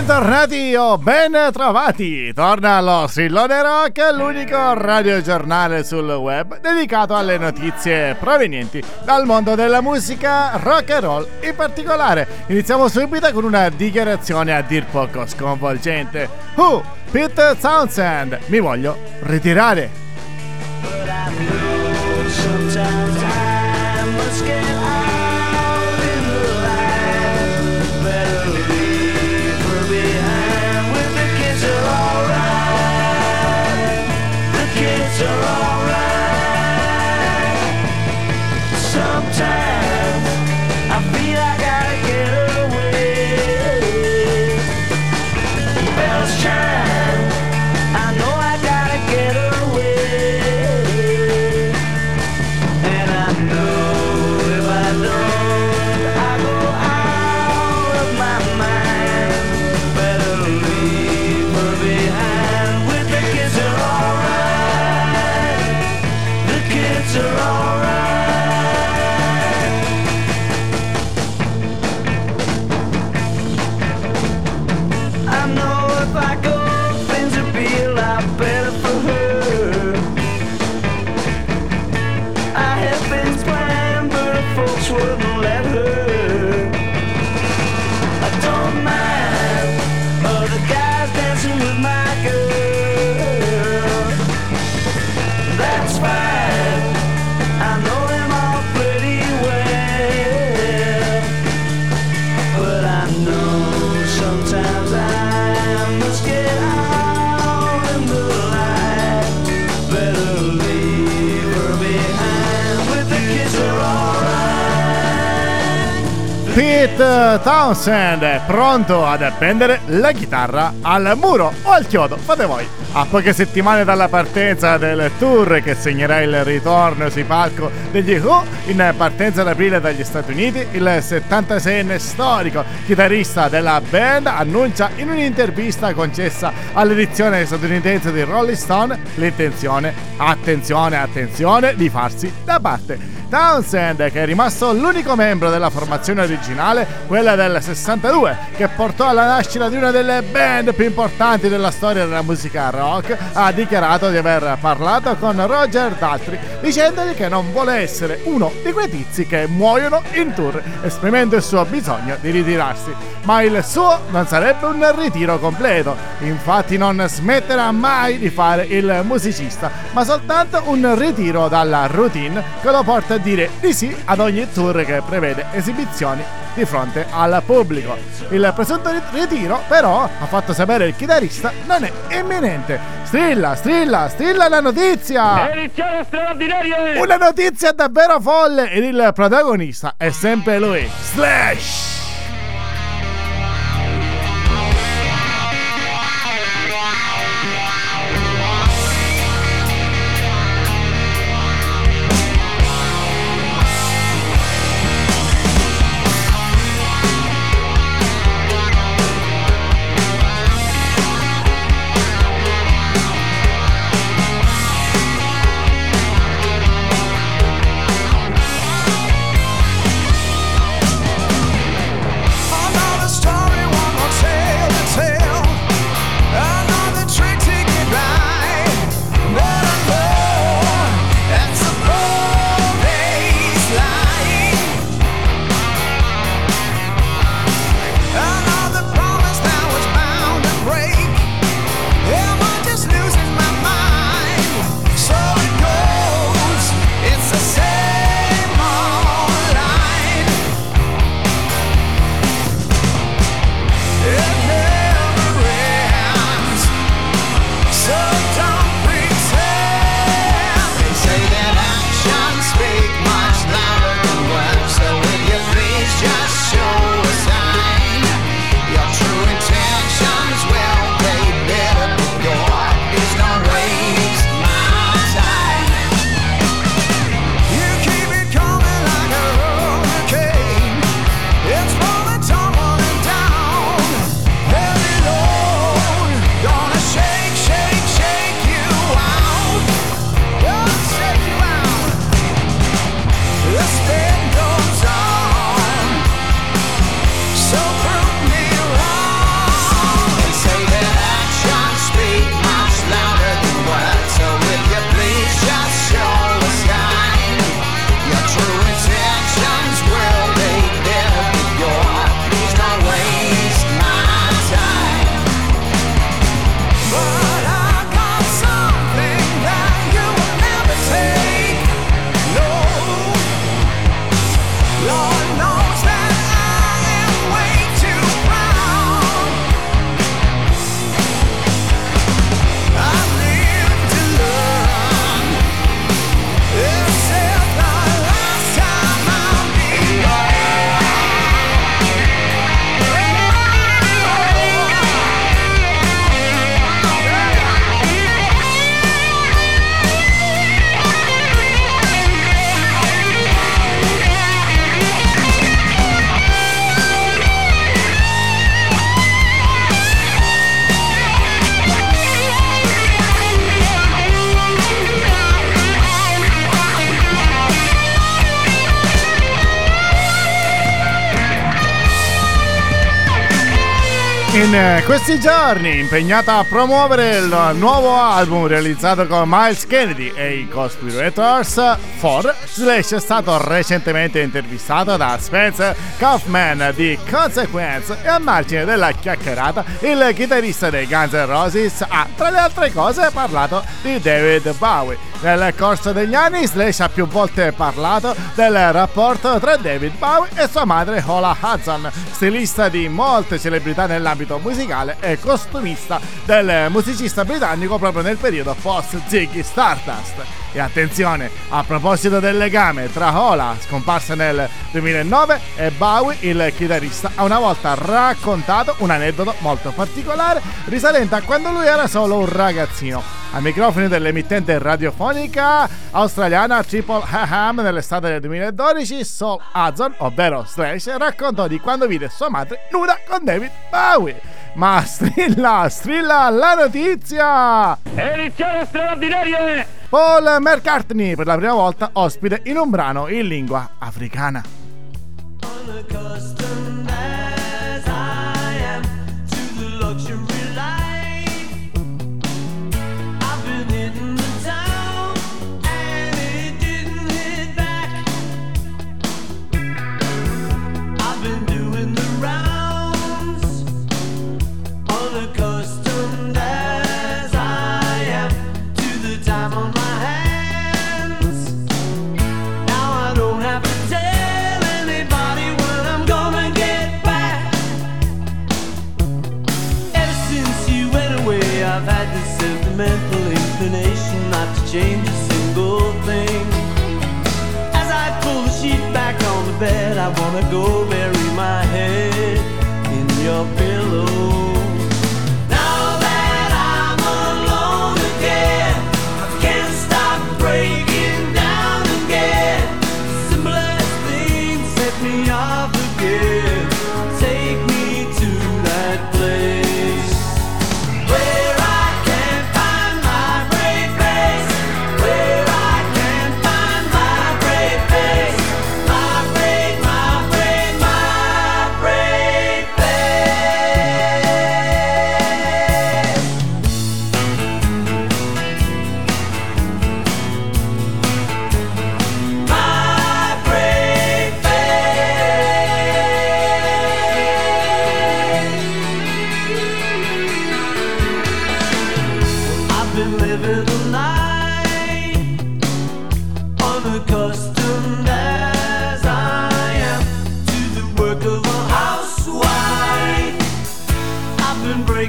Bentornati o ben trovati! Torna lo Strillone Rock, l'unico radiogiornale sul web dedicato alle notizie provenienti dal mondo della musica rock and roll in particolare. Iniziamo subito con una dichiarazione a dir poco sconvolgente. Who? Pete Townsend, mi voglio ritirare. Townsend pronto ad appendere la chitarra al muro o al chiodo, fate voi. A poche settimane dalla partenza del tour che segnerà il ritorno sui palco degli Who, in partenza d'aprile dagli Stati Uniti, il 76enne storico chitarrista della band annuncia in un'intervista concessa all'edizione statunitense di Rolling Stone l'intenzione, attenzione, attenzione, di farsi da parte. Townsend, che è rimasto l'unico membro della formazione originale, quella del 62, che portò alla nascita di una delle band più importanti della storia della musica rock, ha dichiarato di aver parlato con Roger Daltrey dicendogli che non vuole essere uno di quei tizi che muoiono in tour, esprimendo il suo bisogno di ritirarsi. Ma il suo non sarebbe un ritiro completo, infatti non smetterà mai di fare il musicista, ma soltanto un ritiro dalla routine che lo porta a dire di sì ad ogni tour che prevede esibizioni di fronte al pubblico. Il presunto ritiro, però, ha fatto sapere il chitarrista, non è imminente. Strilla, strilla, strilla la notizia! Una notizia davvero folle ed il protagonista è sempre lui, Slash! In questi giorni impegnata a promuovere il nuovo album realizzato con Miles Kennedy e i Conspirators 4, Slash è stato recentemente intervistato da Spencer Kaufman di Consequence e a margine della chiacchierata il chitarrista dei Guns N' Roses ha tra le altre cose parlato di David Bowie. Nel corso degli anni Slash ha più volte parlato del rapporto tra David Bowie e sua madre Hola Hudson, stilista di molte celebrità nell'ambito musicale e costumista del musicista britannico proprio nel periodo post Ziggy Stardust. E attenzione, a proposito del legame tra Hola, scomparsa nel 2009, e Bowie, il chitarrista, ha una volta raccontato un aneddoto molto particolare risalente a quando lui era solo un ragazzino. Ai microfoni dell'emittente radiofonica australiana Triple Ham nell'estate del 2012, Saul Hudson, ovvero Slash, raccontò di quando vide sua madre nuda con David Bowie. Ma strilla, strilla la notizia! Edizione straordinaria! Paul McCartney per la prima volta ospite in un brano in lingua africana. James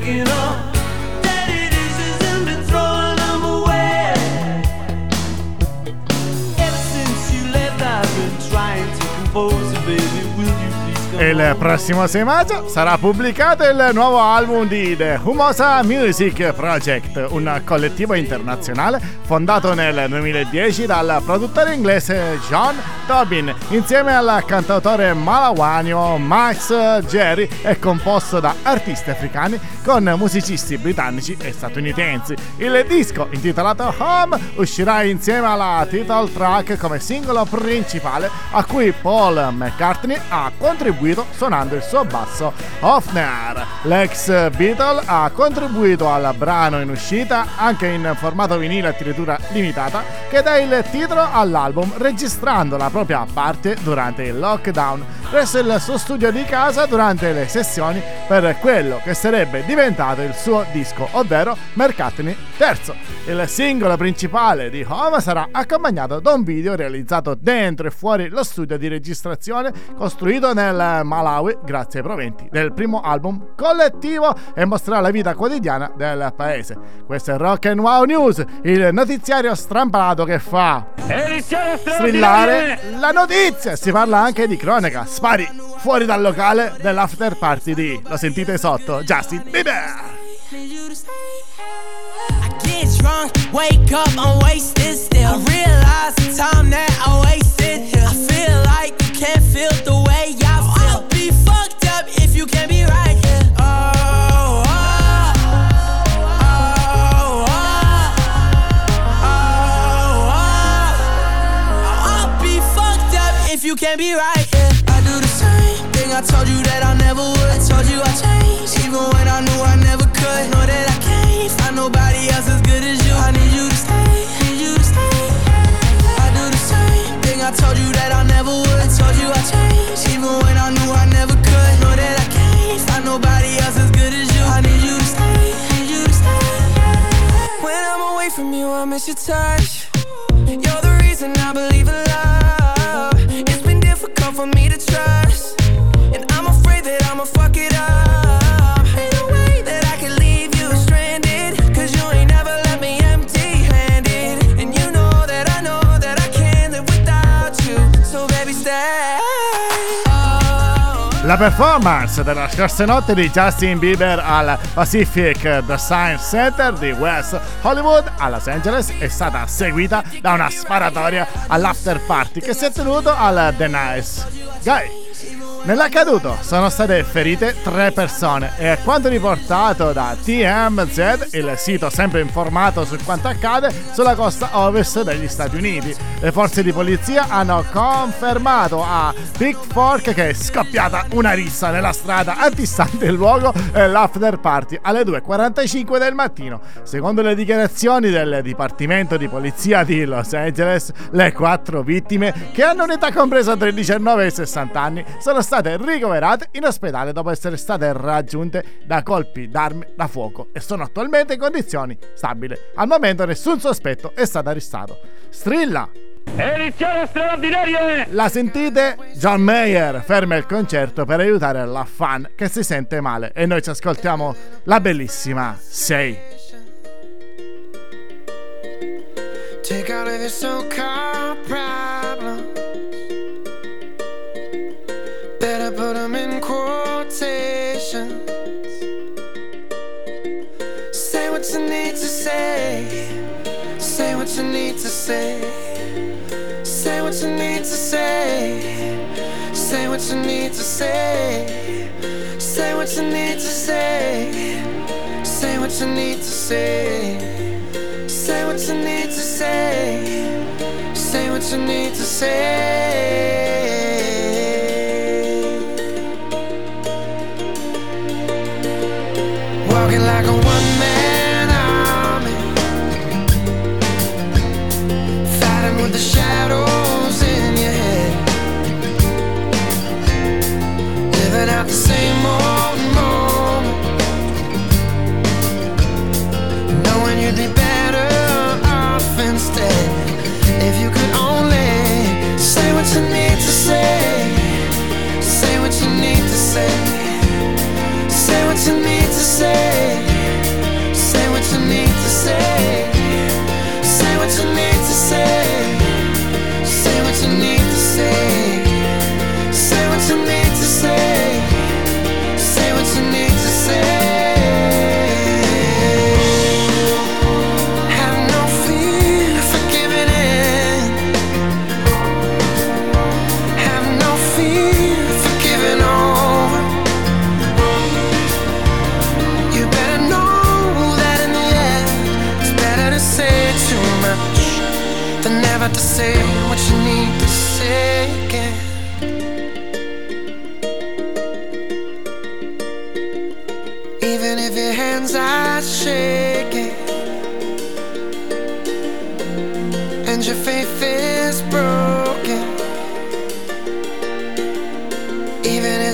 waking up. Il prossimo 6 maggio sarà pubblicato il nuovo album di The Humosa Music Project, un collettivo internazionale fondato nel 2010 dal produttore inglese John Tobin insieme al cantautore malawanio Max Jerry e composto da artisti africani con musicisti britannici e statunitensi. Il disco intitolato Home uscirà insieme alla title track come singolo principale a cui Paul McCartney ha contribuito contribuito suonando il suo basso Hofner. L'ex Beatle ha contribuito al brano in uscita anche in formato vinile addirittura limitata che dà il titolo all'album registrando la propria parte durante il lockdown presso il suo studio di casa durante le sessioni per quello che sarebbe diventato il suo disco, ovvero McCartney III. Il singolo principale di Home sarà accompagnato da un video realizzato dentro e fuori lo studio di registrazione costruito nel Malawi grazie ai proventi del primo album collettivo e mostrerà la vita quotidiana del paese. Questo è Rock and Wow News, il notiziario strampalato che fa strillare la notizia. Si parla anche di cronaca. Spari fuori dal locale dell'after party di, lo sentite sotto, Justin Bieber. drunk, wake up, I'm wasted still. I realize the time that I wasted I told you that I never would. I told you I changed, even when I knew I never could. Know that I can't find nobody else as good as you. I need you to stay, need you to stay. I do the same thing I told you that I never would. I told you I changed, even when I knew I never could. Know that I can't find nobody else as good as you. I need you to stay, need you to stay. When I'm away from you, I miss your touch. You're the reason I believe in love. La performance della scorsa notte di Justin Bieber al Pacific The Science Center di West Hollywood a Los Angeles è stata seguita da una sparatoria all'after party che si è tenuto al The Nice Guy. Nell'accaduto sono state ferite tre persone e a quanto riportato da TMZ, il sito sempre informato su quanto accade sulla costa ovest degli Stati Uniti, le forze di polizia hanno confermato a Big Fork che è scoppiata una rissa nella strada antistante il luogo e l'after party alle 2.45 del mattino. Secondo le dichiarazioni del Dipartimento di Polizia di Los Angeles, le quattro vittime, che hanno un'età compresa tra i 19 e i 60 anni, sono state state ricoverate in ospedale dopo essere state raggiunte da colpi d'armi da fuoco e sono attualmente in condizioni stabili. Al momento nessun sospetto è stato arrestato. Strilla! Edizione straordinaria! La sentite? John Mayer ferma il concerto per aiutare la fan che si sente male e noi ci ascoltiamo la bellissima Sei. Take out of this so-called problem put them in quotations. Say what you need to say. Say what you need to say. Say what you need to say. Say what you need to say. Say what you need to say. Say what you need to say. Say what you need to say. Say what you need to say.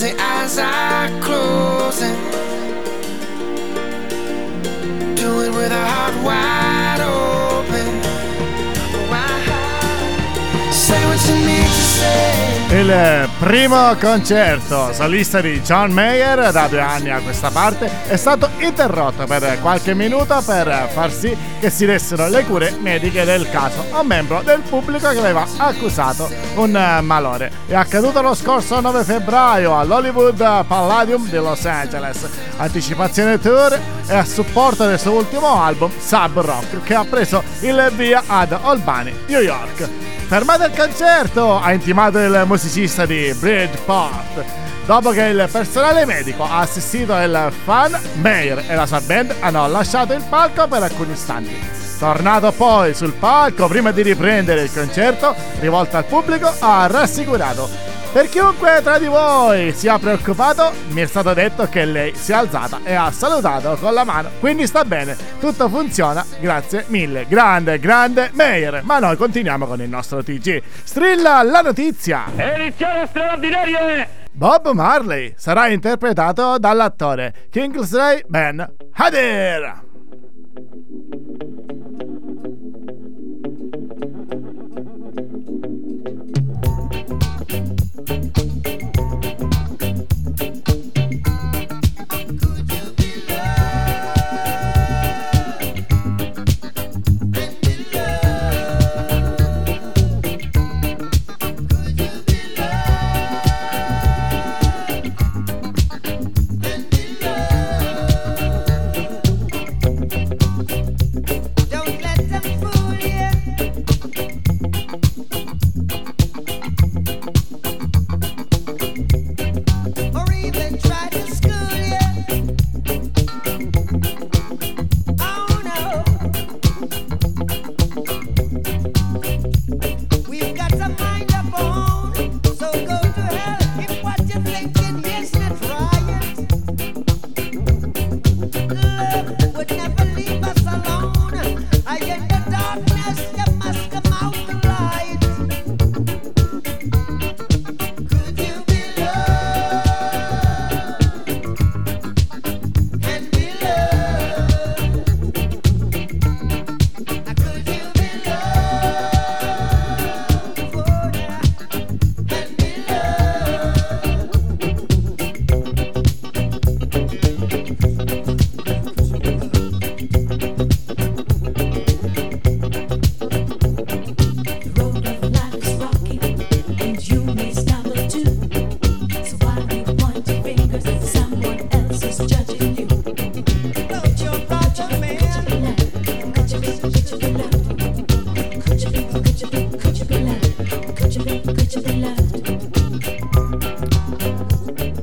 The eyes are closing. Do it with a heart wide open. Say what you need to say. Il primo concerto solista di John Mayer da due anni a questa parte è stato interrotto per qualche minuto per far sì che si dessero le cure mediche del caso a un membro del pubblico che aveva accusato un malore. È accaduto lo scorso 9 febbraio all'Hollywood Palladium di Los Angeles. Anticipazione tour e a supporto del suo ultimo album Sub Rock che ha preso il via ad Albany, New York. Fermate il concerto! Ha intimato il musicista di Bridgeport. Dopo che il personale medico ha assistito il fan, Mayer e la sua band hanno lasciato il palco per alcuni istanti. Tornato poi sul palco prima di riprendere il concerto, rivolto al pubblico, ha rassicurato per chiunque tra di voi sia preoccupato, mi è stato detto che lei si è alzata e ha salutato con la mano, quindi sta bene, tutto funziona, grazie mille. Grande, grande Meyer. Ma noi continuiamo con il nostro TG. Strilla la notizia! Edizione straordinaria! Bob Marley sarà interpretato dall'attore Kingsley Ben Hader.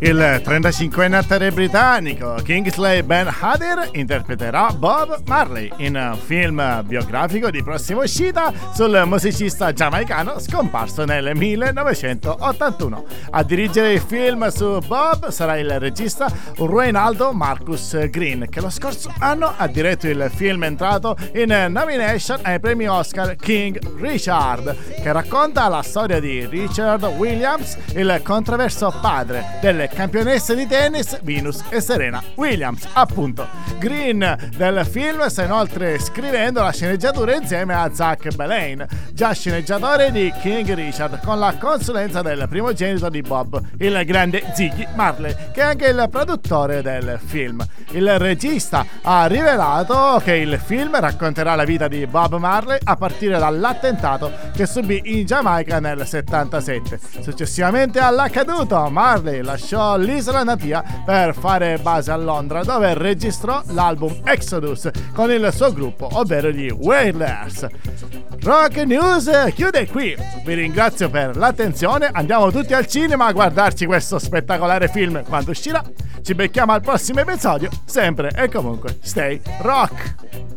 Il 35enne attore britannico Kingsley Ben Hader interpreterà Bob Marley in un film biografico di prossima uscita sul musicista giamaicano scomparso nel 1981. A dirigere il film su Bob sarà il regista Reynaldo Marcus Green, che lo scorso anno ha diretto il film entrato in nomination ai premi Oscar King Richard, che racconta la storia di Richard Williams, il controverso padre delle campionesse di tennis Venus e Serena Williams, appunto. Green del film sta inoltre scrivendo la sceneggiatura insieme a Zach Belain, già sceneggiatore di King Richard, con la consulenza del primogenito di Bob, il grande Ziggy Marley, che è anche il produttore del film. Il regista ha rivelato che il film racconterà la vita di Bob Marley a partire dall'attentato che subì in Giamaica nel 77. Successivamente all'accaduto, Marley lasciò l'isola natia per fare base a Londra, dove registrò l'album Exodus con il suo gruppo, ovvero gli Wailers. Rock News chiude qui. Vi ringrazio per l'attenzione. Andiamo tutti al cinema a guardarci questo spettacolare film quando uscirà. Ci becchiamo al prossimo episodio. Sempre e comunque, stay rock!